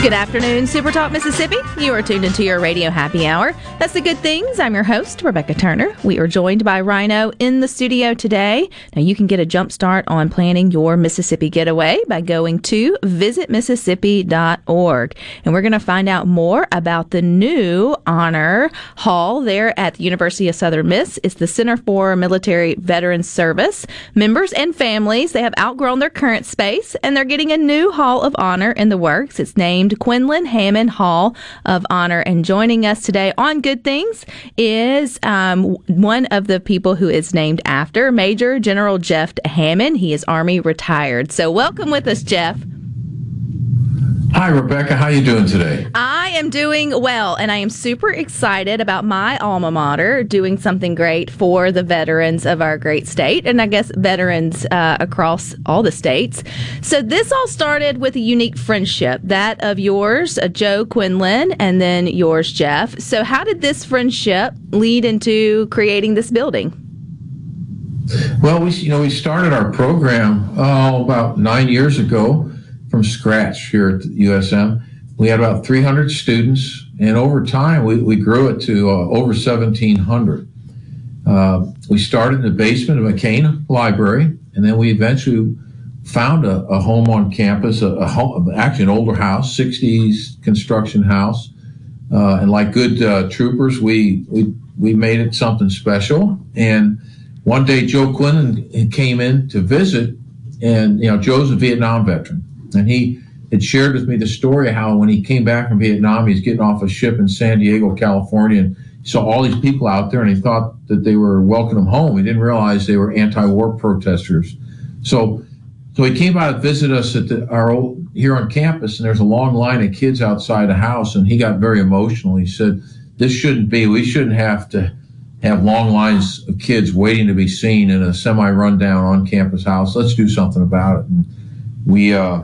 Good afternoon, Super Talk Mississippi. You are tuned into your radio happy hour. That's the good things. I'm your host, Rebecca Turner. We are joined by Rhino in the studio today. Now, you can get a jump start on planning your Mississippi getaway by going to visitmississippi.org. And we're going to find out more about the new honor hall there at the University of Southern Miss. It's the Center for Military Veterans Service. Members and families, they have outgrown their current space and they're getting a new hall of honor in the works. It's named Quinlan Hammond Hall of Honor. And joining us today on Good Things is um, one of the people who is named after Major General Jeff Hammond. He is Army retired. So welcome with us, Jeff. Hi, Rebecca. How are you doing today? I am doing well, and I am super excited about my alma mater doing something great for the veterans of our great state, and I guess veterans uh, across all the states. So, this all started with a unique friendship that of yours, uh, Joe Quinlan, and then yours, Jeff. So, how did this friendship lead into creating this building? Well, we you know we started our program oh, about nine years ago from scratch here at USM. We had about 300 students, and over time we, we grew it to uh, over 1,700. Uh, we started in the basement of McCain Library, and then we eventually found a, a home on campus, a, a home, actually an older house, 60s construction house. Uh, and like good uh, troopers, we, we we made it something special. And one day, Joe Quinlan came in to visit, and you know, Joe's a Vietnam veteran, and he had shared with me the story of how when he came back from Vietnam, he's getting off a ship in San Diego, California, and he saw all these people out there, and he thought that they were welcoming him home. He didn't realize they were anti-war protesters. So, so he came out to visit us at the, our old, here on campus, and there's a long line of kids outside the house, and he got very emotional. He said, "This shouldn't be. We shouldn't have to." have long lines of kids waiting to be seen in a semi-rundown on-campus house. Let's do something about it. And we uh,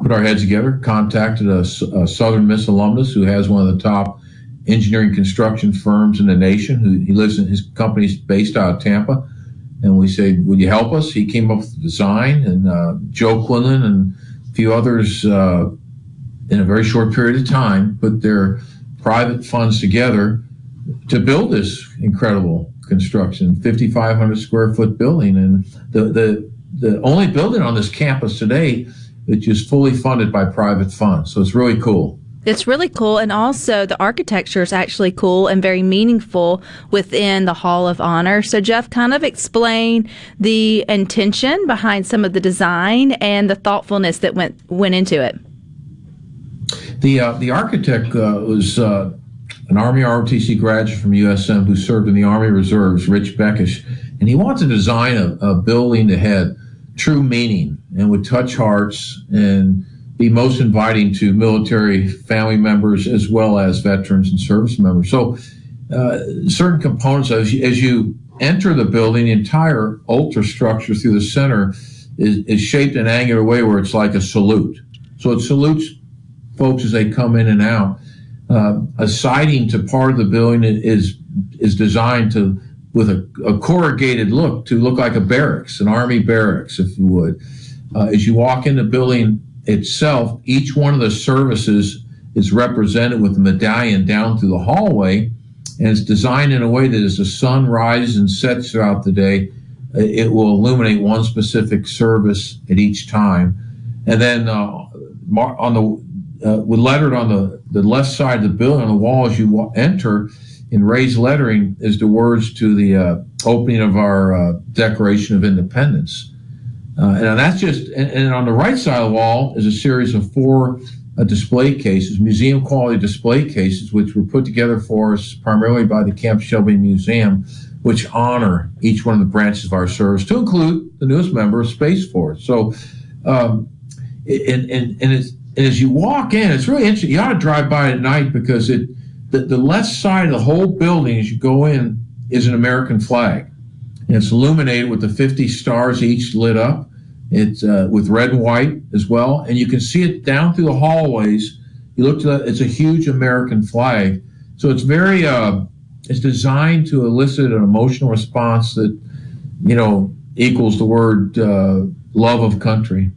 put our heads together, contacted a, a, Southern Miss alumnus who has one of the top engineering construction firms in the nation. Who he lives in his company's based out of Tampa, and we said, "Would you help us?" He came up with the design, and uh, Joe Quinlan and a few others uh, in a very short period of time put their private funds together to build this incredible construction, 5,500 square foot building, and the the the only building on this campus today which is fully funded by private funds. So it's really cool. It's really cool, and also the architecture is actually cool and very meaningful within the Hall of Honor. So, Jeff, kind of explain the intention behind some of the design and the thoughtfulness that went went into it. The uh, the architect uh, was uh, an Army ROTC graduate from USM who served in the Army Reserves, Rich Beckish, and he wanted to design a, a building that had true meaning and would touch hearts and be most inviting to military family members as well as veterans and service members. So, uh, certain components as you, as you enter the building, the entire altar structure through the center is, is shaped in an angular way where it's like a salute. So it salutes folks as they come in and out. Uh, a siding to part of the building is is designed to with a, a, corrugated look to look like a barracks, an army barracks, if you would. Uh, as you walk in the building itself, each one of the services is represented with a medallion down through the hallway, and it's designed in a way that as the sun rises and sets throughout the day, it will illuminate one specific service at each time. And then uh, on the uh, with lettered on the, the left side of the building on the wall as you enter in raised lettering is the words to the uh, opening of our uh, Declaration of Independence. Uh, and that's just, and, and, on the right side of the wall is a series of four uh, display cases, museum quality display cases, which were put together for us primarily by the Camp Shelby Museum which honor each one of the branches of our service, to include the newest member of Space Force. So, um, and, and, and, and as you walk in, it's really interesting. You ought to drive by at night because it the, the left side of the whole building as you go in is an American flag. And it's illuminated with the 50 stars each lit up. It's uh, with red and white as well. And you can see it down through the hallways. You look to that, it's a huge American flag. So it's very, uh, it's designed to elicit an emotional response that, you know, equals the word uh, love of country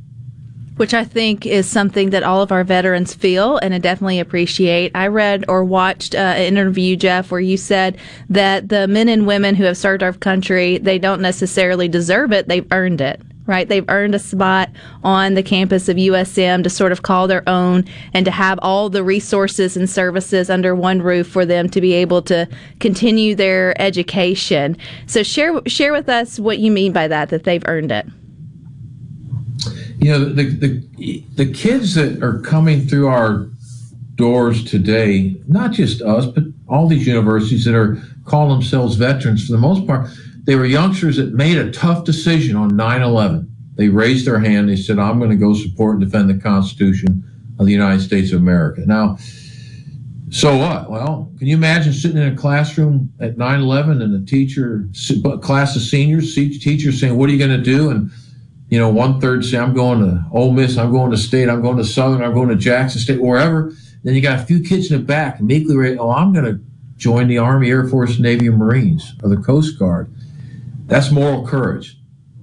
which I think is something that all of our veterans feel and I definitely appreciate. I read or watched uh, an interview, Jeff, where you said that the men and women who have served our country, they don't necessarily deserve it, they've earned it. Right, they've earned a spot on the campus of USM to sort of call their own and to have all the resources and services under one roof for them to be able to continue their education. So share share with us what you mean by that that they've earned it you know the, the the kids that are coming through our doors today not just us but all these universities that are calling themselves veterans for the most part they were youngsters that made a tough decision on 9-11 they raised their hand. They said i'm going to go support and defend the constitution of the united states of america. Now so what? Well can you imagine sitting in a classroom at 9-11 and a teacher class of seniors teacher saying what are you going to do? And you know, one third say I'm going to Ole Miss, I'm going to State, I'm going to Southern, I'm going to Jackson State, wherever. Then you got a few kids in the back immediately ready. Oh, I'm going to join the Army, Air Force, Navy, and Marines, or the Coast Guard. That's moral courage.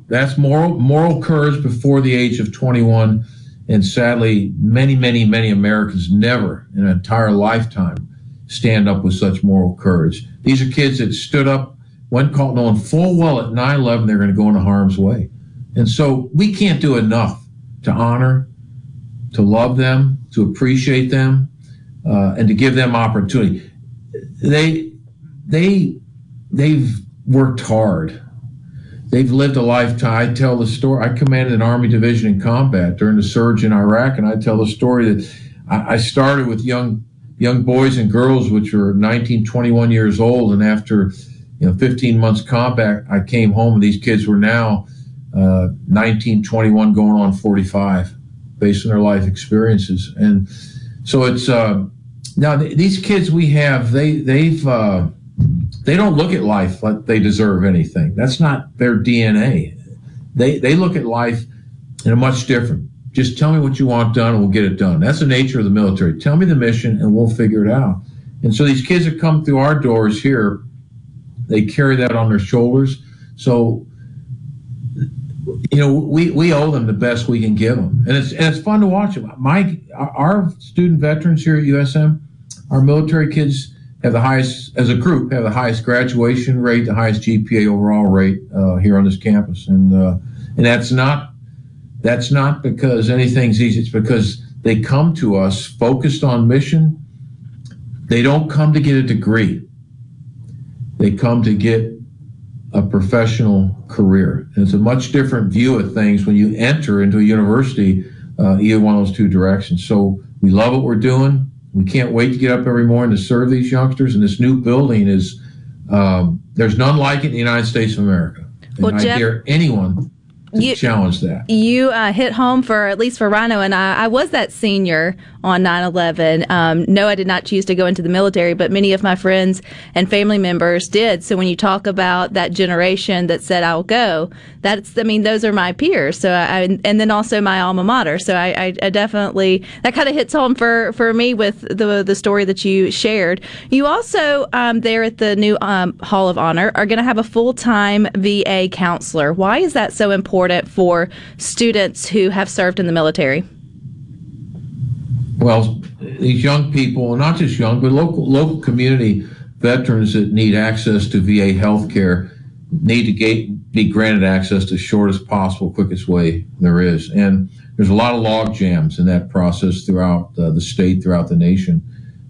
That's moral moral courage before the age of 21. And sadly, many, many, many Americans never in an entire lifetime stand up with such moral courage. These are kids that stood up, went caught knowing full well at 9 11 they're going to go into harm's way. And so we can't do enough to honor, to love them, to appreciate them, uh, and to give them opportunity. They, they, they've worked hard. They've lived a lifetime. I tell the story. I commanded an Army division in combat during the surge in Iraq, and I tell the story that I, I started with young young boys and girls, which were 19, 21 years old, and after you know 15 months combat, I came home, and these kids were now uh, 19, 21, going on 45, based on their life experiences. And so it's uh, now th- these kids we have, they they've uh, they don't look at life like they deserve anything. That's not their DNA. They they look at life in a much different. Just tell me what you want done, and we'll get it done. That's the nature of the military. Tell me the mission, and we'll figure it out. And so these kids that come through our doors here, they carry that on their shoulders. So you know, we, we owe them the best we can give them, and it's and it's fun to watch them. My our student veterans here at USM, our military kids have the highest as a group have the highest graduation rate, the highest GPA overall rate uh, here on this campus, and uh, and that's not that's not because anything's easy. It's because they come to us focused on mission. They don't come to get a degree. They come to get a professional career. And it's a much different view of things when you enter into a university, uh, either one of those two directions. So we love what we're doing. We can't wait to get up every morning to serve these youngsters. And this new building is, um, there's none like it in the United States of America. And well, I Jeff, dare anyone you, challenge that. You uh, hit home for at least for Rhino and I. I was that senior on 9/11. Um, no, I did not choose to go into the military, but many of my friends and family members did. So when you talk about that generation that said I'll go, that's I mean those are my peers. So I and then also my alma mater. So I, I, I definitely that kind of hits home for for me with the the story that you shared. You also um, there at the new um, Hall of Honor are going to have a full time VA counselor. Why is that so important? for students who have served in the military? Well, these young people, not just young, but local local community veterans that need access to VA health care need to get, be granted access to shortest possible, quickest way there is. And there's a lot of log jams in that process throughout uh, the state, throughout the nation.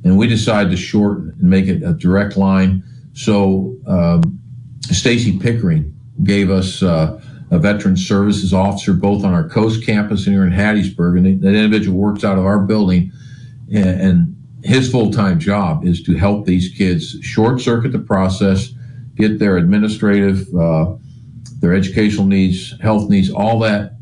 And we decided to shorten and make it a direct line. So um, Stacy Pickering gave us uh, a veteran services officer, both on our coast campus and here in Hattiesburg. And that individual works out of our building, and, and his full time job is to help these kids short circuit the process, get their administrative, uh, their educational needs, health needs, all that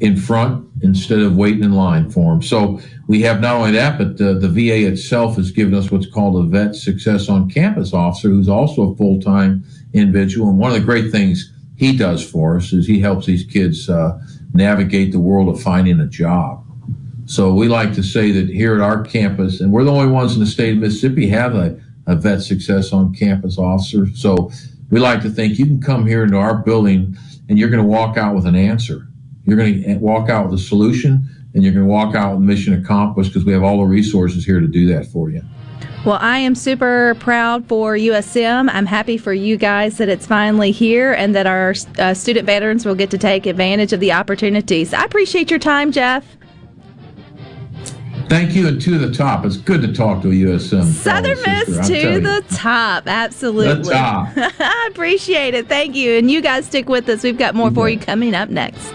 in front instead of waiting in line for them. So we have not only that, but the, the VA itself has given us what's called a Vet Success on Campus officer, who's also a full time individual. And one of the great things he does for us is he helps these kids uh, navigate the world of finding a job. So we like to say that here at our campus, and we're the only ones in the state of Mississippi have a, a Vet Success on Campus officer. So we like to think you can come here into our building and you're going to walk out with an answer you're going to walk out with a solution and you're going to walk out with mission accomplished because we have all the resources here to do that for you. Well, I am super proud for USM. I'm happy for you guys that it's finally here and that our uh, student veterans will get to take advantage of the opportunities. I appreciate your time, Jeff. Thank you, and to the top. It's good to talk to a USM. Southern Miss to the top. Absolutely. The top. I appreciate it. Thank you. And you guys stick with us. We've got more for you coming up next.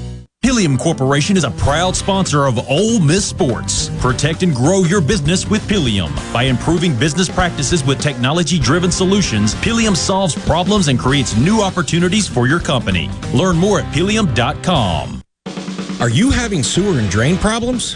Pileum Corporation is a proud sponsor of Ole Miss Sports. Protect and grow your business with Pileum. By improving business practices with technology driven solutions, Pileum solves problems and creates new opportunities for your company. Learn more at pileum.com. Are you having sewer and drain problems?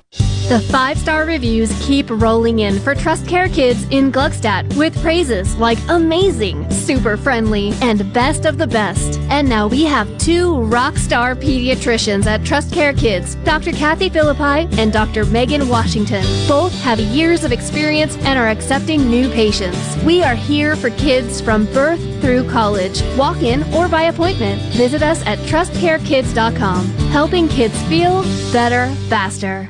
The five star reviews keep rolling in for Trust Care Kids in Gluckstadt with praises like amazing, super friendly, and best of the best. And now we have two rock star pediatricians at Trust Care Kids Dr. Kathy Philippi and Dr. Megan Washington. Both have years of experience and are accepting new patients. We are here for kids from birth through college, walk in or by appointment. Visit us at trustcarekids.com, helping kids feel better faster.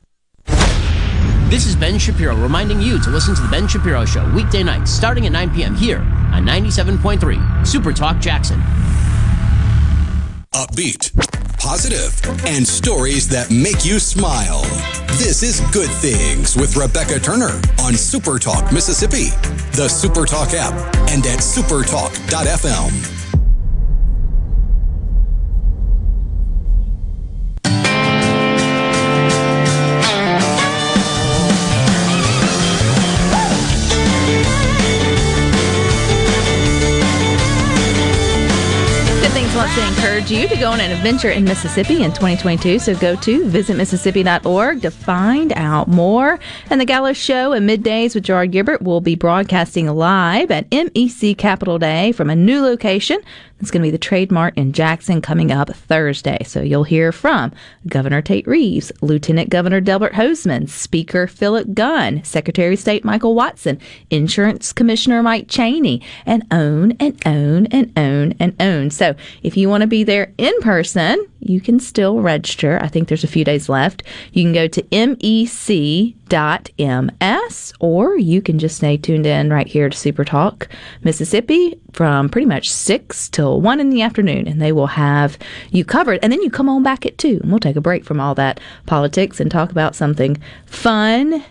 This is Ben Shapiro reminding you to listen to The Ben Shapiro Show weekday nights starting at 9 p.m. here on 97.3 Super Talk Jackson. Upbeat, positive, and stories that make you smile. This is Good Things with Rebecca Turner on Super Talk Mississippi, the Super Talk app, and at supertalk.fm. want to encourage you to go on an adventure in Mississippi in 2022. So go to visitmississippi.org to find out more. And the Gallo Show at middays with Gerard Gibert will be broadcasting live at MEC Capital Day from a new location. It's going to be the Trade Mart in Jackson coming up Thursday. So you'll hear from Governor Tate Reeves, Lieutenant Governor Delbert Hosemann, Speaker Philip Gunn, Secretary of State Michael Watson, Insurance Commissioner Mike Chaney, and own and own and own and own. So if you want to be there in person, you can still register. I think there's a few days left. You can go to mec.ms or you can just stay tuned in right here to Super Talk Mississippi from pretty much 6 till 1 in the afternoon and they will have you covered. And then you come on back at 2 and we'll take a break from all that politics and talk about something fun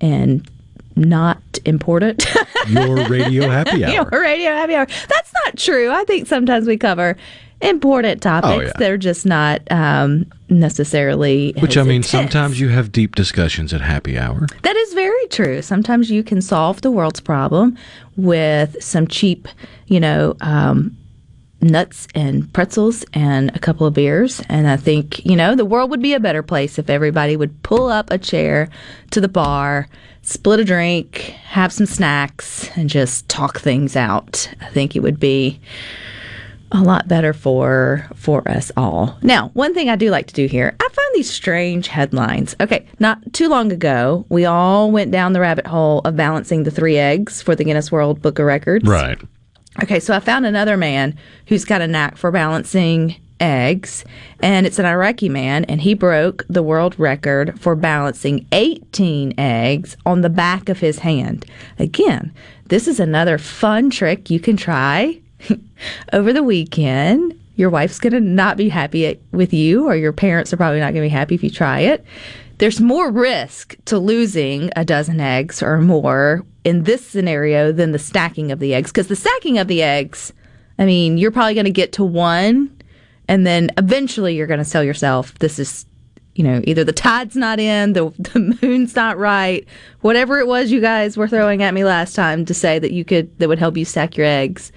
and not important. Your radio happy hour. Your radio happy hour. That's not true. I think sometimes we cover important topics. Oh, yeah. They're just not um, necessarily. Which I mean, intense. sometimes you have deep discussions at happy hour. That is very true. Sometimes you can solve the world's problem with some cheap, you know, um, nuts and pretzels and a couple of beers. And I think, you know, the world would be a better place if everybody would pull up a chair to the bar, split a drink, have some snacks, and just talk things out. I think it would be a lot better for for us all. Now, one thing I do like to do here, I find these strange headlines. Okay, not too long ago, we all went down the rabbit hole of balancing the three eggs for the Guinness World Book of Records. Right. Okay, so I found another man who's got a knack for balancing eggs, and it's an Iraqi man, and he broke the world record for balancing 18 eggs on the back of his hand. Again, this is another fun trick you can try over the weekend. Your wife's going to not be happy with you, or your parents are probably not going to be happy if you try it. There's more risk to losing a dozen eggs or more in this scenario than the stacking of the eggs. Because the stacking of the eggs, I mean, you're probably going to get to one, and then eventually you're going to tell yourself, this is, you know, either the tide's not in, the, the moon's not right, whatever it was you guys were throwing at me last time to say that you could, that would help you stack your eggs.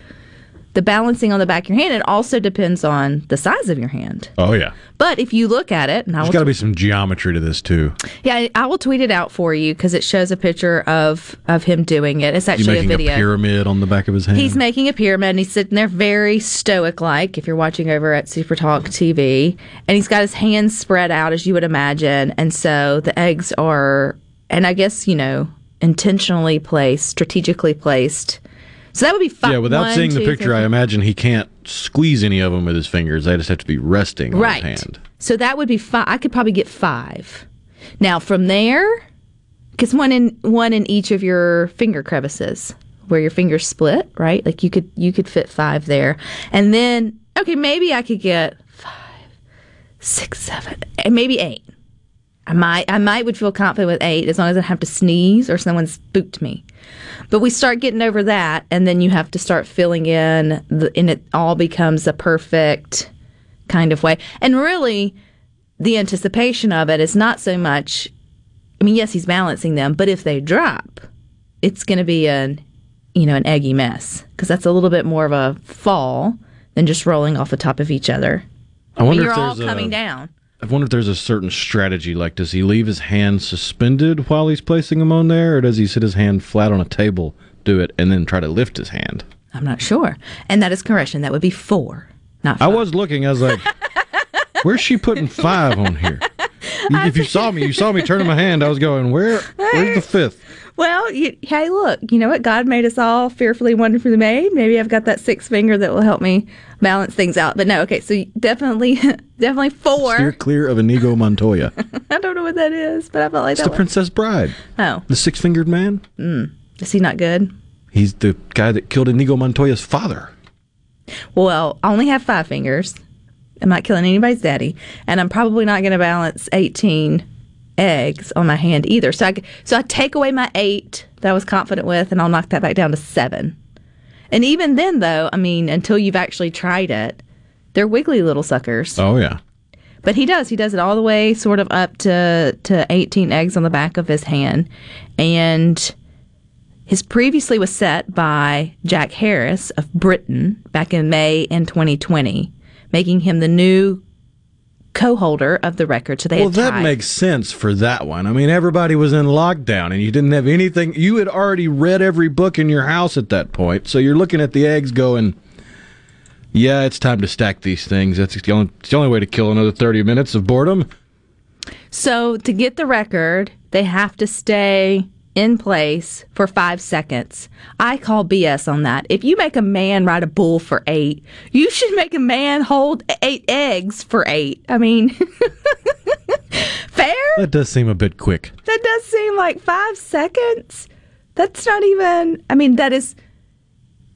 The balancing on the back of your hand, it also depends on the size of your hand. Oh yeah. But if you look at it, and I There's got to be some geometry to this too. yeah, I- I will tweet it out for you because it shows a picture of of him doing it. It's actually a video. a pyramid on the back of his hand. He's making a pyramid and he's sitting there very stoic like if you're watching over at Super Talk TV. And he's got his hands spread out as you would imagine. And so the eggs are, and I guess, you know, intentionally placed, strategically placed. So that would be five. yeah, without seeing the picture, I imagine he can't squeeze any of them with his fingers. They just have to be resting on right. his hand. So that would be five. I could probably get five. Now from there, because one in one in each of your finger crevices where your fingers split, right? Like you could you could fit five there, and then okay, maybe I could get five, six, seven, and maybe eight. I might I might would feel confident with eight as long as I don't have to sneeze or someone spooked me. But we start getting over that, and then you have to start filling in, the, and it all becomes a perfect kind of way. And really, the anticipation of it is not so much. I mean, yes, he's balancing them, but if they drop, it's going to be an, you know, an eggy mess because that's a little bit more of a fall than just rolling off the top of each other. I wonder you're if all coming a, down. I wonder if there's a certain strategy. Like, does he leave his hand suspended while he's placing them on there, or does he sit his hand flat on a table, do it, and then try to lift his hand? I'm not sure, and that is correction. That would be four, not I was looking. I was like, "Where's she putting five on here?" If you saw me, you saw me turning my hand. I was going, "Where? Where's the fifth? Well, you, hey, look, you know what? God made us all fearfully, wonderfully made. Maybe I've got that sixth finger that will help me balance things out. But no, okay, so definitely, definitely four. Steer clear of Inigo Montoya. I don't know what that is, but I felt like It's that the Princess Bride. Oh, the six-fingered man. mm. is he not good? He's the guy that killed Inigo Montoya's father. Well, I only have five fingers. I'm not killing anybody's daddy, and I'm probably not going to balance 18 eggs on my hand either. So I so I take away my eight that I was confident with, and I'll knock that back down to seven. And even then, though, I mean, until you've actually tried it, they're wiggly little suckers. Oh yeah. But he does. He does it all the way, sort of up to to 18 eggs on the back of his hand, and his previously was set by Jack Harris of Britain back in May in 2020. making him the new co-holder of the record. So they well, that makes sense for that one. I mean, everybody was in lockdown and you didn't have anything. You had already read every book in your house at that point. So you're looking at the eggs going, yeah, it's time to stack these things. That's the only, it's the only way to kill another 30 minutes of boredom. So to get the record, they have to stay in place for five seconds. I call BS on that. If you make a man ride a bull for eight, you should make a man hold eight eggs for eight. I mean, fair? That does seem a bit quick. That does seem like five seconds. That's not even, I mean, that is.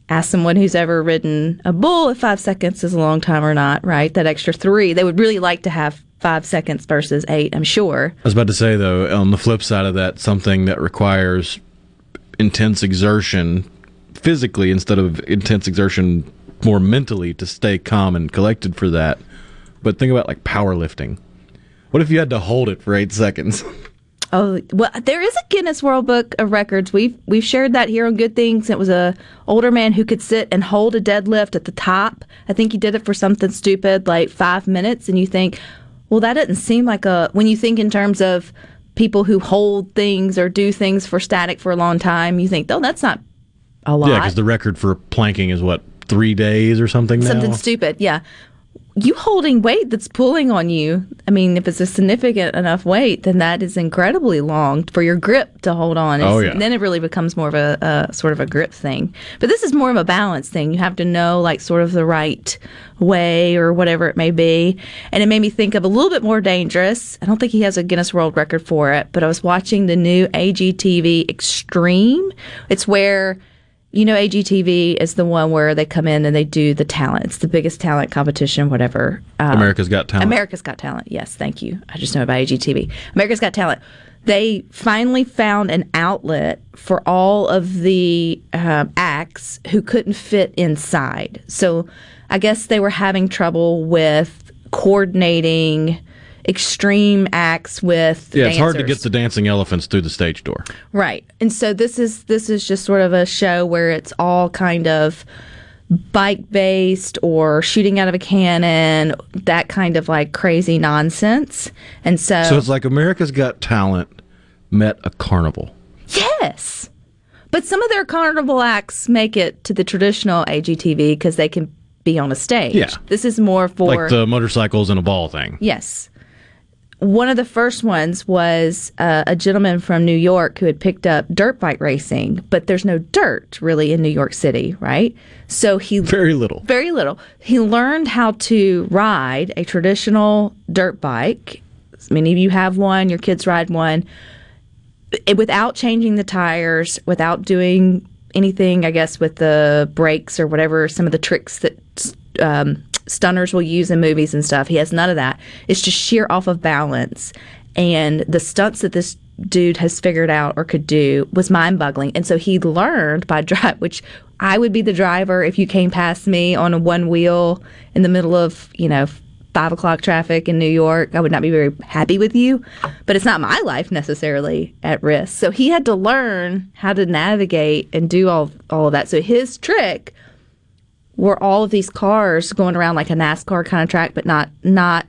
Ask someone who's ever ridden a bull if five seconds is a long time or not, right? That extra three. They would really like to have five seconds versus eight, I'm sure. I was about to say, though, on the flip side of that, something that requires intense exertion physically instead of intense exertion more mentally to stay calm and collected for that. But think about like powerlifting. What if you had to hold it for eight seconds? Oh well, there is a Guinness World Book of Records. We've we've shared that here on Good Things. It was a older man who could sit and hold a deadlift at the top. I think he did it for something stupid like five minutes, and you think, well, that doesn't seem like a. When you think in terms of people who hold things or do things for static for a long time, you think, oh, that's not a lot. Yeah, because the record for planking is what three days or something now. Something stupid, yeah. You holding weight that's pulling on you. I mean, if it's a significant enough weight, then that is incredibly long for your grip to hold on. Oh, yeah. Then it really becomes more of a, a sort of a grip thing. But this is more of a balance thing. You have to know like sort of the right way or whatever it may be. And it made me think of a little bit more dangerous. I don't think he has a Guinness World Record for it, but I was watching the new AGTV Extreme. It's where you know, AGTV is the one where they come in and they do the talent. It's the biggest talent competition, whatever. Um, America's Got Talent. America's Got Talent. Yes, thank you. I just know about AGTV. America's Got Talent. They finally found an outlet for all of the um, acts who couldn't fit inside. So I guess they were having trouble with coordinating extreme acts with yeah, it's hard to get the dancing elephants through the stage door. Right. And so this is this is just sort of a show where it's all kind of bike based or shooting out of a cannon, that kind of like crazy nonsense. And so, So it's like America's Got Talent met a carnival. yes. But some of their carnival acts make it to the traditional AGTV because they can be on a stage. Yeah. This is more for Like the motorcycles and a ball thing. Yes. One of the first ones was uh, a gentleman from New York who had picked up dirt bike racing, but there's no dirt really in New York City, right? So he Very little. very little. He learned how to ride a traditional dirt bike. Many of you have one, your kids ride one, it- without changing the tires, without doing anything, I guess, with the brakes or whatever, some of the tricks that um, stunners will use in movies and stuff. He has none of that. It's just sheer off of balance. And the stunts that this dude has figured out or could do was mind boggling. And so he learned by drive, which I would be the driver if you came past me on a one wheel in the middle of, you know, five o'clock traffic in New York. I would not be very happy with you, but it's not my life necessarily at risk. So he had to learn how to navigate and do all, all of that. So his trick were all of these cars going around like a NASCAR kind of track, but not not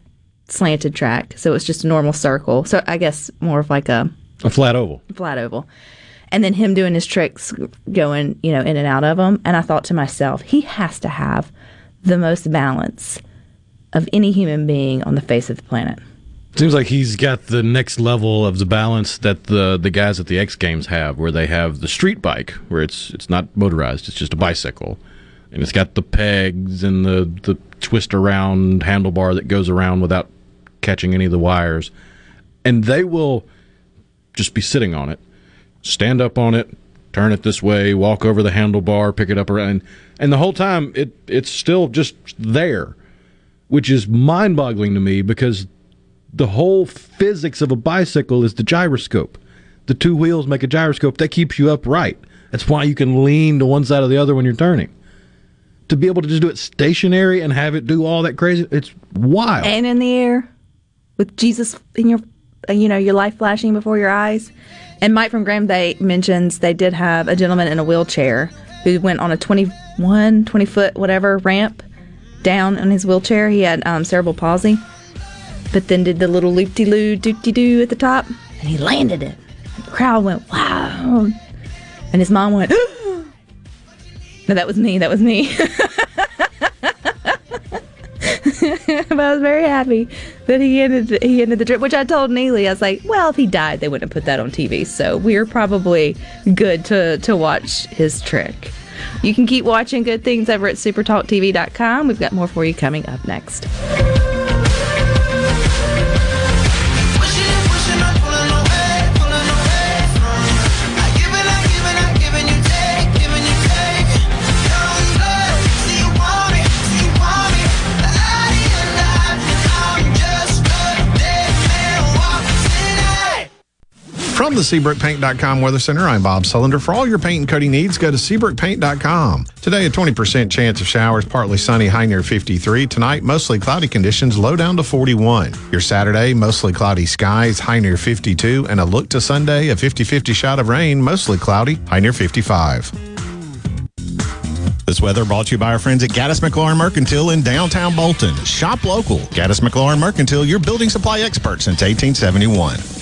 slanted track. So it was just a normal circle. So I guess more of like a A flat oval. flat oval. And then him doing his tricks, going you know in and out of them. And I thought to myself, he has to have the most balance of any human being on the face of the planet. Seems like he's got the next level of the balance that the the guys at the X Games have, where they have the street bike, where it's it's not motorized, it's just a bicycle, and it's got the pegs and the the twist around handlebar that goes around without catching any of the wires, and they will just be sitting on it, stand up on it, turn it this way, walk over the handlebar, pick it up around, and, and the whole time it it's still just there, which is mind boggling to me because the whole physics of a bicycle is the gyroscope. The two wheels make a gyroscope that keeps you upright. That's why you can lean to one side or the other when you're turning. To be able to just do it stationary and have it do all that crazy, it's wild. And in the air with Jesus in your, uh, you know, your life flashing before your eyes. And Mike from Graham Day mentions they did have a gentleman in a wheelchair who went on a 21, 20 foot, whatever ramp down on his wheelchair. He had um, cerebral palsy, but then did the little loop de loo doop de doo at the top, and he landed it. The crowd went wow, and his mom went. no, that was me. That was me. but I was very happy that he ended he ended the trip. Which I told Neely, I was like, "Well, if he died, they wouldn't have put that on TV, so we're probably good to to watch his trick." You can keep watching good things over at supertalktv.com. We've got more for you coming up next. From the SeabrookPaint.com Weather Center, I'm Bob Sullender. For all your paint and coating needs, go to SeabrookPaint.com. Today, a 20% chance of showers, partly sunny, high near 53. Tonight, mostly cloudy conditions, low down to 41. Your Saturday, mostly cloudy skies, high near 52. And a look to Sunday, a 50 50 shot of rain, mostly cloudy, high near 55. This weather brought to you by our friends at Gaddis McLaurin Mercantile in downtown Bolton. Shop local. Gaddis McLaurin Mercantile, your building supply expert since 1871.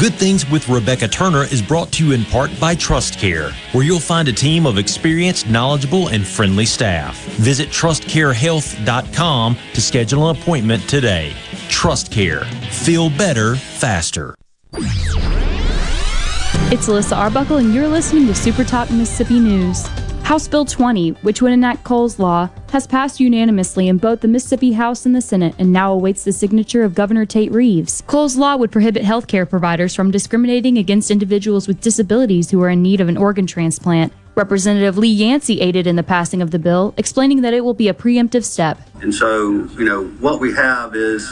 Good Things with Rebecca Turner is brought to you in part by Trust Care, where you'll find a team of experienced, knowledgeable, and friendly staff. Visit trustcarehealth.com to schedule an appointment today. Trust Care. Feel better, faster. It's Alyssa Arbuckle, and you're listening to Super Talk Mississippi News. House Bill 20, which would enact Cole's Law, has passed unanimously in both the Mississippi House and the Senate and now awaits the signature of Governor Tate Reeves. Cole's Law would prohibit healthcare providers from discriminating against individuals with disabilities who are in need of an organ transplant. Representative Lee Yancey aided in the passing of the bill, explaining that it will be a preemptive step. And so, you know, what we have is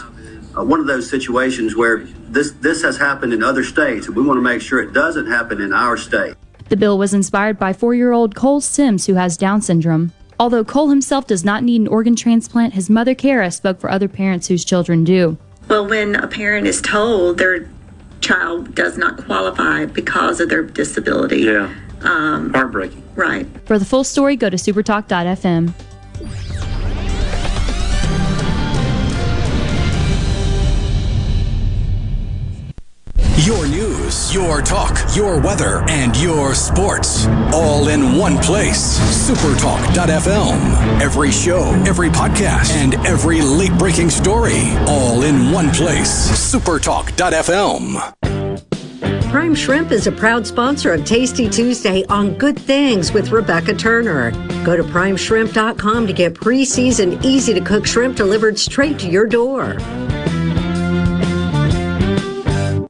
uh, one of those situations where this this has happened in other states, and we want to make sure it doesn't happen in our state. The bill was inspired by four year old Cole Sims, who has Down syndrome. Although Cole himself does not need an organ transplant, his mother Kara spoke for other parents whose children do. Well, when a parent is told their child does not qualify because of their disability, Yeah. um, Heartbreaking. right. For the full story, go to supertalk.fm. Your news, your talk, your weather, and your sports. All in one place. Supertalk.fm. Every show, every podcast, and every late breaking story. All in one place. Supertalk.fm. Prime Shrimp is a proud sponsor of Tasty Tuesday on Good Things with Rebecca Turner. Go to primeshrimp.com to get pre seasoned, easy to cook shrimp delivered straight to your door.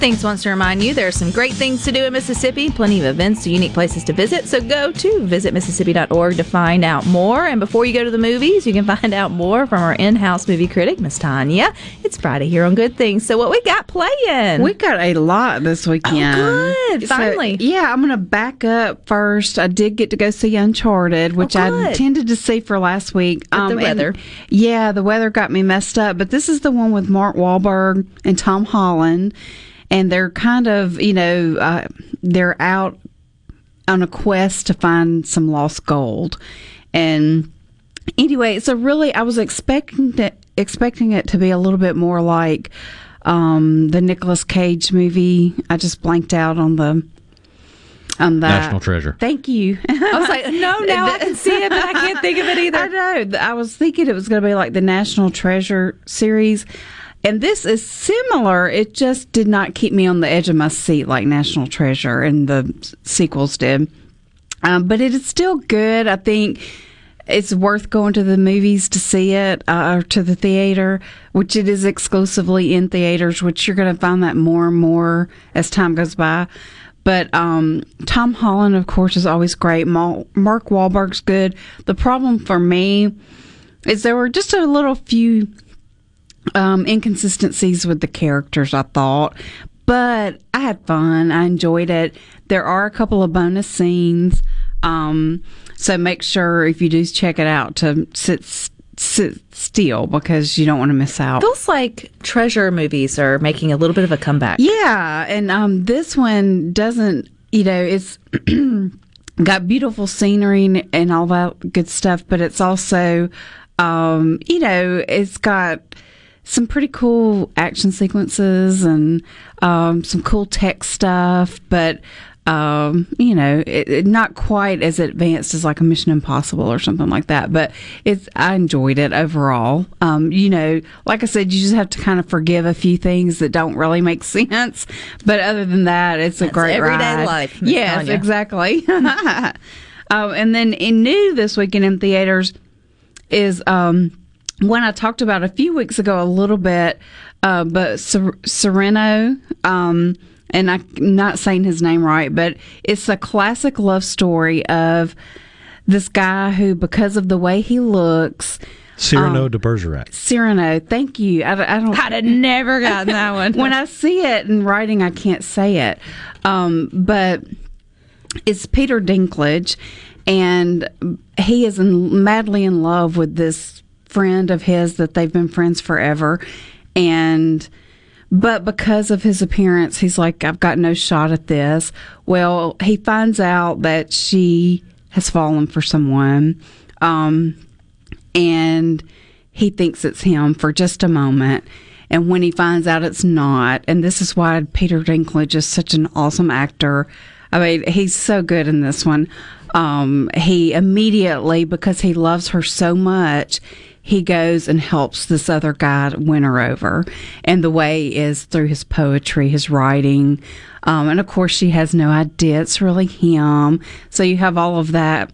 Things wants to remind you there are some great things to do in Mississippi, plenty of events, unique places to visit. So go to visitmississippi.org to find out more. And before you go to the movies, you can find out more from our in house movie critic, Miss Tanya. It's Friday here on Good Things. So, what we got playing? We got a lot this weekend. Oh, good. So, Finally. yeah, I'm going to back up first. I did get to go see Uncharted, which I intended to see for last week. Um, the weather. yeah, the weather got me messed up. But this is the one with Mark Wahlberg and Tom Holland. And they're kind of, you know, uh, they're out on a quest to find some lost gold. And anyway, it's a really I was expecting it expecting it to be a little bit more like um, the Nicolas Cage movie. I just blanked out on the on that National Treasure. Thank you. I was like, no, now I can see it, but I can't think of it either. I know. I was thinking it was going to be like the National Treasure series. And this is similar. It just did not keep me on the edge of my seat like National Treasure and the sequels did. Um, but it is still good. I think it's worth going to the movies to see it uh, or to the theater, which it is exclusively in theaters, which you're going to find that more and more as time goes by. But um, Tom Holland, of course, is always great. Mark Wahlberg's good. The problem for me is there were just a little few um, inconsistencies with the characters, I thought. But I had fun. I enjoyed it. There are a couple of bonus scenes. Um, so make sure if you do check it out to sit, sit still because you don't want to miss out. Feels like treasure movies are making a little bit of a comeback. Yeah, and um, this one doesn't. You know, it's got beautiful scenery and, and all that good stuff, but it's also, um, you know, it's got some pretty cool action sequences and um, some cool tech stuff, but. Um, you know, it, it, not quite as advanced as like a Mission Impossible or something like that, but it's I enjoyed it overall. Um, you know, like I said, you just have to kind of forgive a few things that don't really make sense, but other than that, it's a That's great everyday ride. life, Miss Yes, Tanya. exactly. um, and then in new this weekend in theaters is um, one I talked about a few weeks ago a little bit, uh, but Ser- Sereno. Um, and I'm not saying his name right, but it's a classic love story of this guy who, because of the way he looks, Cyrano um, de Bergerac. Cyrano, thank you. I, I don't. I'd have never gotten that one. when I see it in writing, I can't say it. Um, but it's Peter Dinklage, and he is in, madly in love with this friend of his that they've been friends forever, and But because of his appearance, he's like, I've got no shot at this. Well, he finds out that she has fallen for someone. Um, and he thinks it's him for just a moment. And when he finds out it's not, and this is why Peter Dinklage is such an awesome actor. I mean, he's so good in this one. Um, he immediately, because he loves her so much, he goes and helps this other guy win her over. And the way is through his poetry, his writing. Um, and of course, she has no idea it's really him. So you have all of that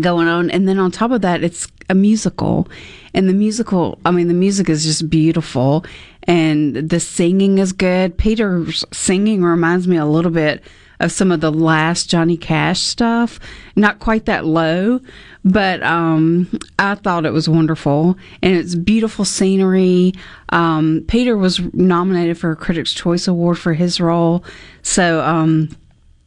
going on. And then on top of that, it's a musical. And the musical, I mean, the music is just beautiful and the singing is good. Peter's singing reminds me a little bit of some of the last Johnny Cash stuff. Not quite that low, but um, I thought it was wonderful. And it's beautiful scenery. Um, Peter was nominated for a Critics' Choice Award for his role. So, um,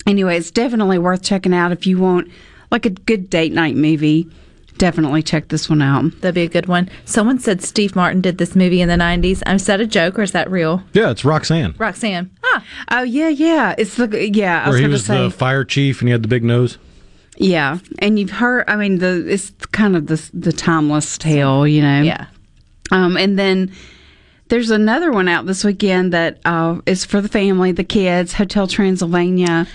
anyway, it's definitely worth checking out if you want like a good date night movie. Definitely check this one out. That'd be a good one. Someone said Steve Martin did this movie in the 90s. Is that a joke or is that real? Yeah, it's Roxanne. Roxanne. Ah. Oh, yeah, yeah. It's the, yeah, I Where was he was say. the fire chief and he had the big nose. Yeah, and you've heard. I mean, the it's kind of the the timeless tale, you know. Yeah. Um, and then there's another one out this weekend that uh, is for the family, the kids. Hotel Transylvania,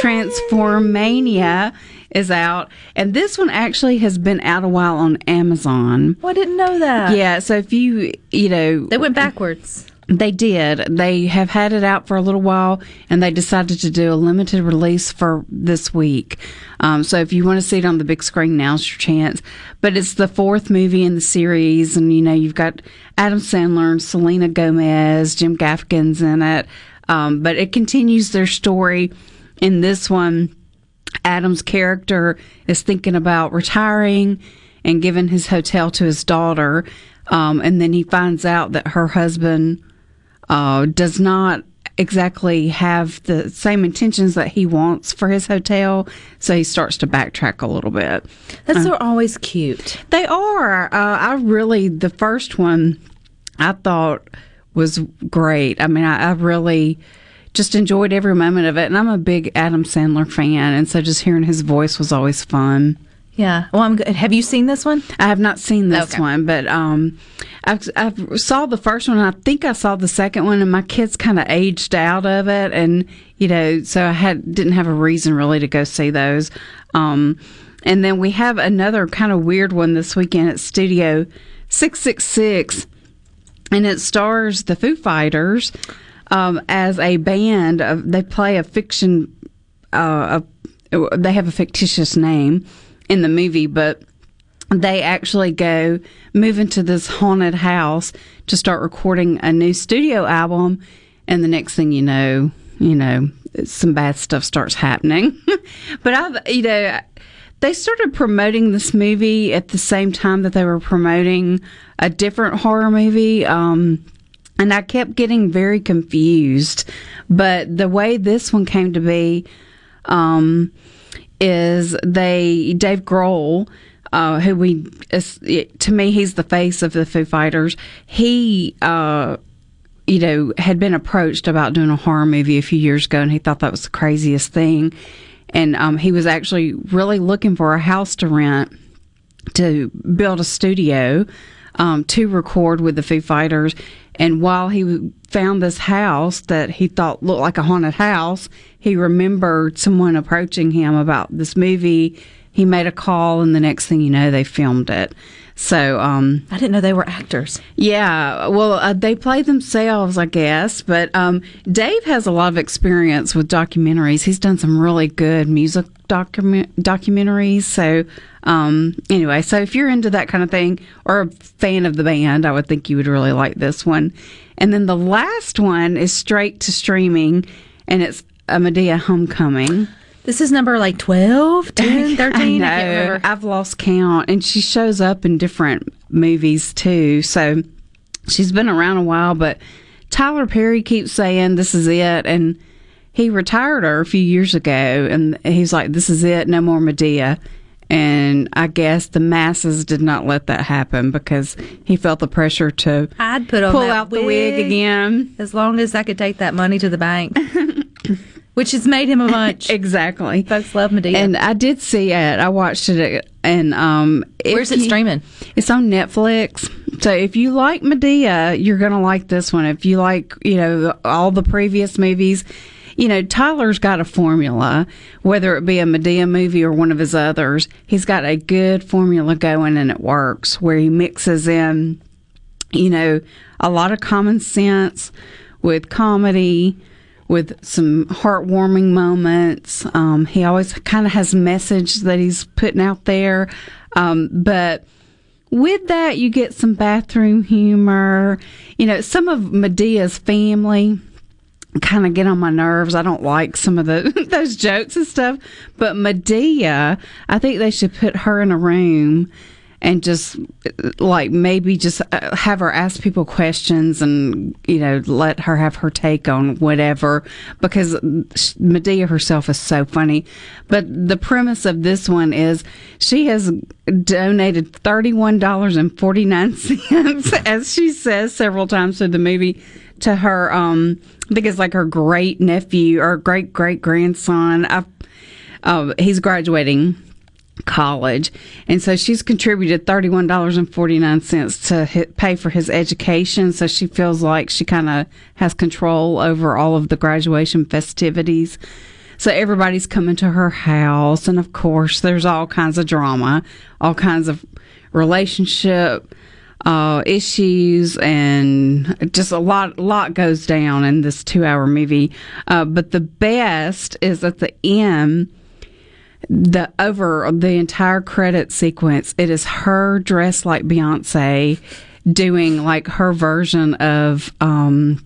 Transformania is out, and this one actually has been out a while on Amazon. Well, I didn't know that. Yeah, so if you you know They went backwards. they did. They have had it out for a little while, and they decided to do a limited release for this week. Um, so if you want to see it on the big screen, now's your chance. But it's the fourth movie in the series, and you know you've got Adam Sandler and Selena Gomez, Jim Gaffigan's in it. Um, but it continues their story. In this one, Adam's character is thinking about retiring and giving his hotel to his daughter. Um, and then he finds out that her husband uh, does not exactly have the same intentions that he wants for his hotel. So he starts to backtrack a little bit. That's Uh, always cute. they are. Uh, I really, the first one I thought was great. I mean, I, I really just enjoyed every moment of it. And I'm a big Adam Sandler fan. And so just hearing his voice was always fun. Yeah. Well, I'm good. Have you seen this one? I have not seen this Okay. one, but um, I, I saw the first one. And I think I saw the second one, and my kids kind of aged out of it, and you know, so I had didn't have a reason really to go see those. Um, and then we have another kind of weird one this weekend at Studio Six Six Six, and it stars the Foo Fighters um, as a band. Of, they play a fiction. Uh, a, they have a fictitious name in the movie, but they actually go move into this haunted house to start recording a new studio album and the next thing you know you know some bad stuff starts happening but i you know they started promoting this movie at the same time that they were promoting a different horror movie um and I kept getting very confused. But the way this one came to be, um, is they Dave Grohl, uh, who we to me he's the face of the Foo Fighters. He, uh, you know, had been approached about doing a horror movie a few years ago, and he thought that was the craziest thing. And um, he was actually really looking for a house to rent to build a studio um, to record with the Foo Fighters. And while he found this house that he thought looked like a haunted house, he remembered someone approaching him about this movie. He made a call, and the next thing you know, they filmed it. So, um, I didn't know they were actors. yeah, well, uh, they play themselves, I guess. But um, Dave has a lot of experience with documentaries. He's done some really good music document documentaries. So, um, anyway, so if you're into that kind of thing or a fan of the band, I would think you would really like this one. And then the last one is straight to streaming, and it's a Madea Homecoming. This is number like 12, 10, 13. I I, can't remember. I've lost count, and she shows up in different movies too. So she's been around a while, but Tyler Perry keeps saying this is it, and he retired her a few years ago, and he's like, "This is it, no more Madea." And I guess the masses did not let that happen because he felt the pressure to I'd put on pull out the wig again. as long as I could take that money to the bank, which has made him a bunch. exactly. Folks love Madea. And I did see it. I watched it, and um, Where's it you- streaming? It's on Netflix. So if you like Madea, you're gonna like this one. If you like, you know, all the previous movies, you know, Tyler's got a formula. Whether it be a Madea movie or one of his others, he's got a good formula going, and it works. Where he mixes in, you know, a lot of common sense with comedy with some heartwarming moments. Um, he always kind of has a message that he's putting out there. Um, but with that, you get some bathroom humor. You know, some of Madea's family kind of get on my nerves. I don't like some of the those jokes and stuff. But Madea, I think they should put her in a room and just like maybe just uh, have her ask people questions and you know let her have her take on whatever because Madea herself is so funny. But the premise of this one is she has donated thirty one dollars and forty nine cents, as she says several times through the movie, to her. Um, I think it's like her great nephew or great great grandson. Uh, he's graduating college, and so she's contributed thirty one dollars and forty nine cents to hit, pay for his education. So she feels like she kind of has control over all of the graduation festivities. So everybody's coming to her house, and of course, there's all kinds of drama, all kinds of relationship uh, issues, and just a lot, lot goes down in this two-hour movie. Uh, but the best is at the end the over the entire credit sequence, it is her dressed like Beyonce doing like her version of um,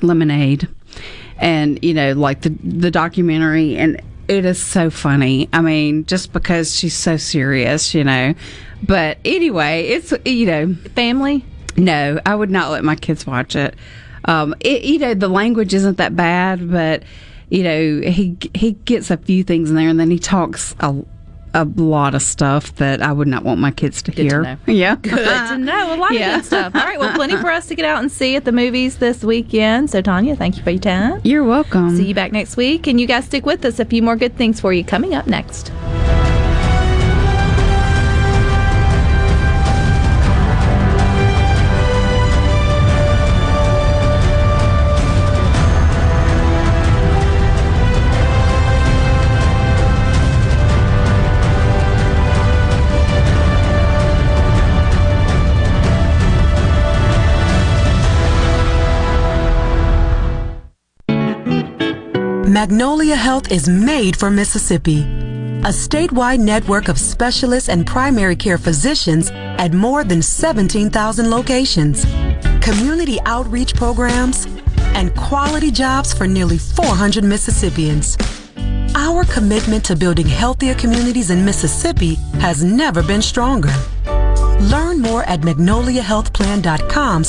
Lemonade, and you know, like the the documentary, and it is so funny. I mean, just because she's so serious, you know. But anyway, it's you know, family. No, I would not let my kids watch it. Um, it you know, the language isn't that bad, but you know, he he gets a few things in there, and then he talks a a lot of stuff that I would not want my kids to Good to hear. know. Yeah, Good to know. A lot Yeah. of good stuff. All right. Well, plenty for us to get out and see at the movies this weekend. So, Tanya, thank you for your time. You're welcome. See you back next week. And you guys stick with us. A few more good things for you coming up next. Magnolia Health is made for Mississippi. A statewide network of specialists and primary care physicians at more than 17,000 locations, community outreach programs, and quality jobs for nearly 400 Mississippians. Our commitment to building healthier communities in Mississippi has never been stronger. Learn more at magnoliahealthplan.com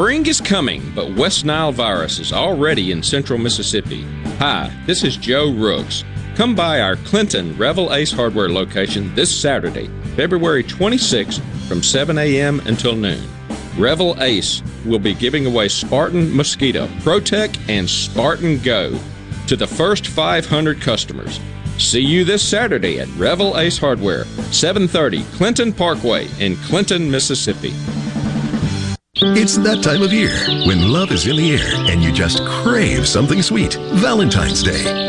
Spring is coming, but West Nile virus is already in central Mississippi. Hi, this is Joe Rooks. Come by our Clinton Revel Ace Hardware location this Saturday, February 26th from 7 a.m. until noon. Revel Ace will be giving away Spartan Mosquito, Protec, and Spartan Go to the first 500 customers. See you this Saturday at Revel Ace Hardware, 730 Clinton Parkway in Clinton, Mississippi. It's that time of year when love is in the air and you just crave something sweet. Valentine's Day.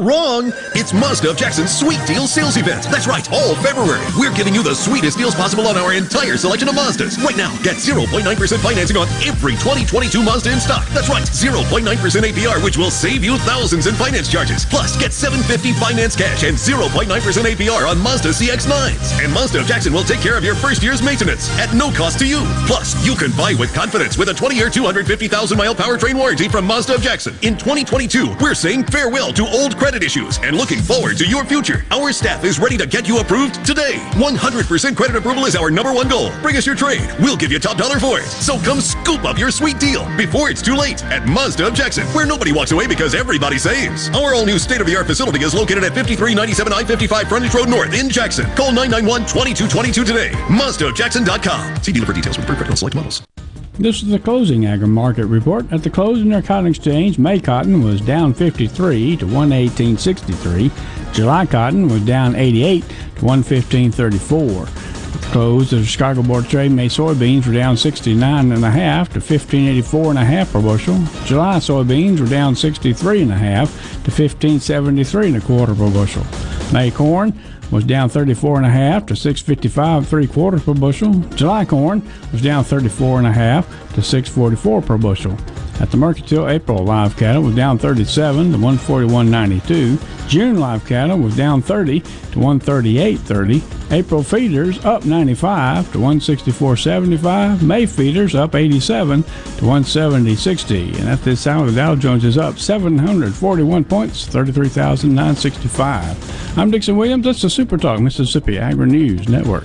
Wrong! It's Mazda of Jackson's Sweet Deal Sales Event. That's right, all February. We're giving you the sweetest deals possible on our entire selection of Mazdas. Right now, get 0.9% financing on every 2022 Mazda in stock. That's right, 0.9% APR, which will save you thousands in finance charges. Plus, get 750 finance cash and 0.9% APR on Mazda CX-9s. And Mazda of Jackson will take care of your first year's maintenance at no cost to you. Plus, you you can buy with confidence with a 20-year, 250,000-mile powertrain warranty from Mazda of Jackson. In 2022, we're saying farewell to old credit issues and looking forward to your future. Our staff is ready to get you approved today. 100% credit approval is our number one goal. Bring us your trade. We'll give you top dollar for it. So come scoop up your sweet deal before it's too late at Mazda of Jackson, where nobody walks away because everybody saves. Our all-new state-of-the-art facility is located at 5397 I-55 Frontage Road North in Jackson. Call 991-2222 today. MazdaofJackson.com. See dealer for details with pre select models. This is the closing agri market report. At the close in their cotton exchange, May cotton was down 53 to 118.63. July cotton was down 88 to 115.34. At the close of the Chicago Board of Trade, May soybeans were down 69 and a half to 1584 and a half per bushel. July soybeans were down 63 and a half to 1573 and a quarter per bushel. May corn was down 34 and a half to 655 three quarters per bushel. July corn was down 34 and a half to 644 per bushel. At the Mercantile, April live cattle was down 37 to 141.92. June live cattle was down 30 to 138.30. April feeders up 95 to 164.75. May feeders up 87 to 170.60. And at this hour, the Dow Jones is up 741 points, 33,965. I'm Dixon Williams. That's the Super Talk Mississippi Agri News Network.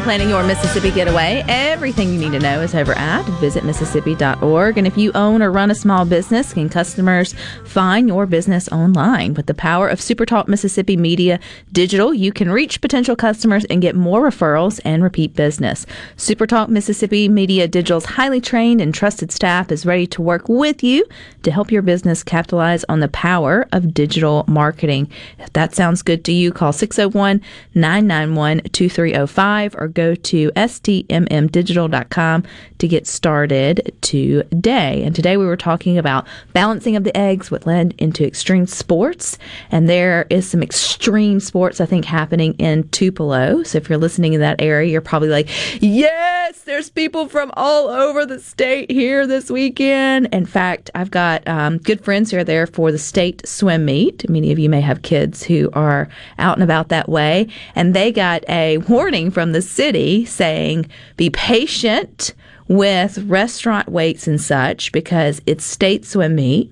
In planning your Mississippi getaway. Everything you need to know is over at visitmississippi.org. And if you own or run a small business, can customers find your business online? With the power of SuperTalk Mississippi Media Digital, you can reach potential customers and get more referrals and repeat business. SuperTalk Mississippi Media Digital's highly trained and trusted staff is ready to work with you to help your business capitalize on the power of digital marketing. If that sounds good to you, call 601 991 2305 or go to stmmdigital.com to get started today. And today we were talking about balancing of the eggs, what led into extreme sports. And there is some extreme sports, I think, happening in Tupelo. So if you're listening in that area, you're probably like, yes, there's people from all over the state here this weekend. In fact, I've got um, good friends who are there for the state swim meet. Many of you may have kids who are out and about that way. And they got a warning from the city saying, be patient with restaurant waits and such because it's state swim meet.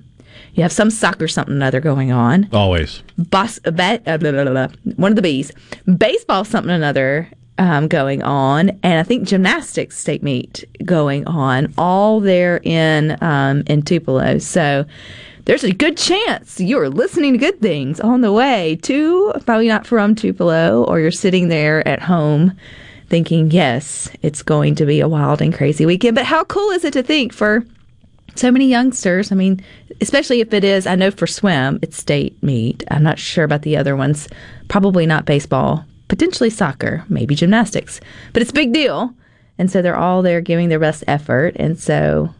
You have some soccer something or other going on. Always. Bus, ba- uh, blah, blah, blah, blah. One of the bees. Baseball something or another um, going on, and I think gymnastics state meet going on. All there in um, in Tupelo. So there's a good chance you're listening to good things on the way to probably not from Tupelo, or you're sitting there at home thinking, yes, it's going to be a wild and crazy weekend. But how cool is it to think for so many youngsters? I mean, especially if it is, I know for swim, it's state meet. I'm not sure about the other ones. Probably not baseball, potentially soccer, maybe gymnastics. But it's a big deal. And so they're all there giving their best effort. And so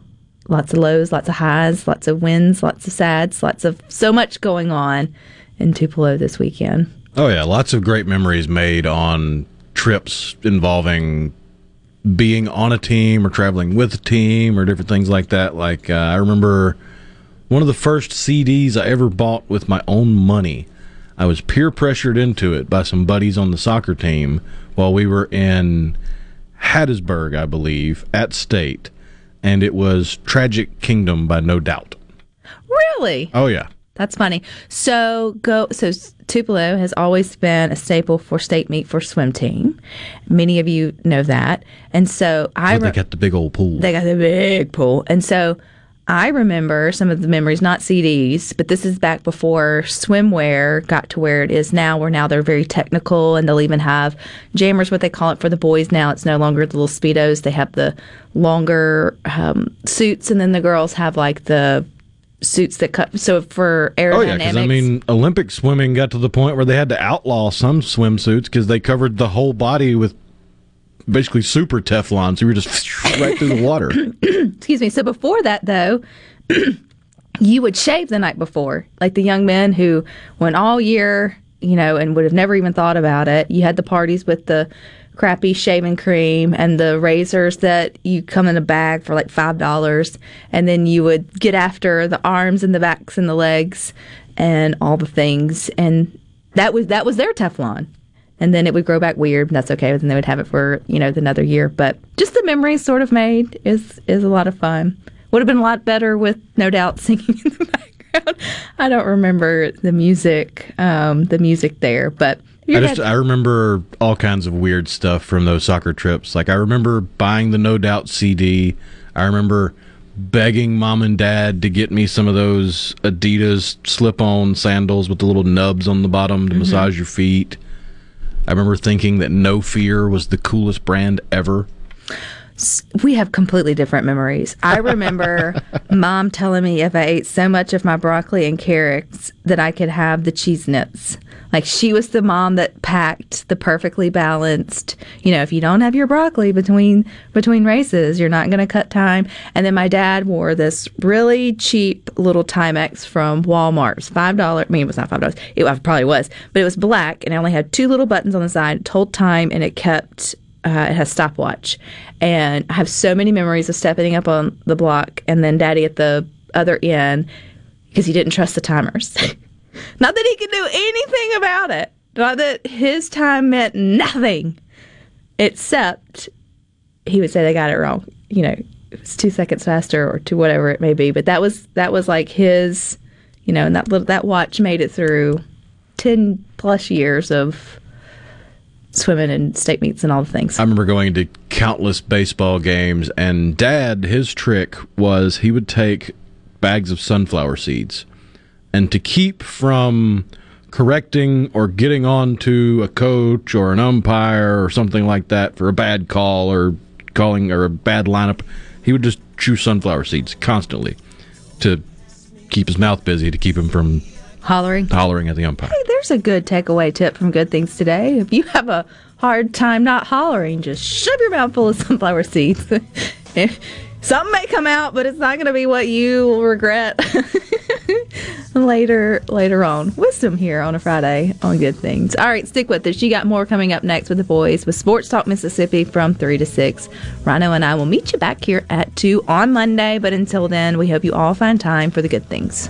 lots of lows, lots of highs, lots of wins, lots of sads, lots of so much going on in Tupelo this weekend. Oh yeah, lots of great memories made on trips involving being on a team or traveling with a team or different things like that. Like uh, I remember one of the first CDs I ever bought with my own money. I was peer pressured into it by some buddies on the soccer team while we were in Hattiesburg, I believe, at State, and it was Tragic Kingdom by No Doubt. Really? Oh yeah. That's funny. So go. So Tupelo has always been a staple for state meet for swim team. Many of you know that, and so I. They got the big old pool. They got the big pool, and so I remember some of the memories, not CDs, but this is back before swimwear got to where it is now. Where now they're very technical, and they'll even have jammers, what they call it for the boys. Now it's no longer the little speedos; they have the longer um, suits, and then the girls have like the suits that cut. So for aerodynamics, Oh yeah, because I mean, Olympic swimming got to the point where they had to outlaw some swimsuits because they covered the whole body with basically super Teflon, so you were just right through the water. excuse me. So before that, though, you would shave the night before, like the young men who went all year, you know, and would have never even thought about it. You had the parties with the crappy shaving cream and the razors that you come in a bag for like five dollars, and then you would get after the arms and the backs and the legs and all the things, and that was that was their Teflon. And then it would grow back weird. and That's okay. But then they would have it for you know another year. But just the memories sort of made is is a lot of fun. Would have been a lot better with no doubt singing in the background. I don't remember the music, um, the music there, but I just I remember all kinds of weird stuff from those soccer trips. Like I remember buying the No Doubt CD. I remember begging mom and dad to get me some of those Adidas slip-on sandals with the little nubs on the bottom to Mhm. massage your feet. I remember thinking that No Fear was the coolest brand ever. We have completely different memories. I remember mom telling me if I ate so much of my broccoli and carrots that I could have the cheese nits. Like she was the mom that packed the perfectly balanced, you know, if you don't have your broccoli between between races, you're not going to cut time. And then my dad wore this really cheap little Timex from Walmart. It was $5. I mean, it was not $5. It probably was, but it was black and it only had two little buttons on the side, told time and it kept uh, it has stopwatch, and I have so many memories of stepping up on the block and then Daddy at the other end because he didn't trust the timers. Not that he could do anything about it. Not that his time meant nothing, except he would say they got it wrong. You know, it was two seconds faster or two whatever it may be. But that was that was like his, you know, and that little that watch made it through ten plus years of swimming and state meets and all the things. I remember going to countless baseball games, and Dad, his trick was he would take bags of sunflower seeds, and to keep from correcting or getting on to a coach or an umpire or something like that for a bad call or calling or a bad lineup, he would just chew sunflower seeds constantly to keep his mouth busy to keep him from Hollering. hollering at the umpire. Hey, there's a good takeaway tip from Good Things Today. If you have a hard time not hollering, just shove your mouth full of sunflower seeds. Something may come out, but it's not going to be what you will regret later later on. Wisdom here on a Friday on Good Things. All right, stick with us. You got more coming up next with the boys with Sports Talk Mississippi from 3 to 6. Rhino and I will meet you back here at 2 on Monday, but until then, we hope you all find time for the good things.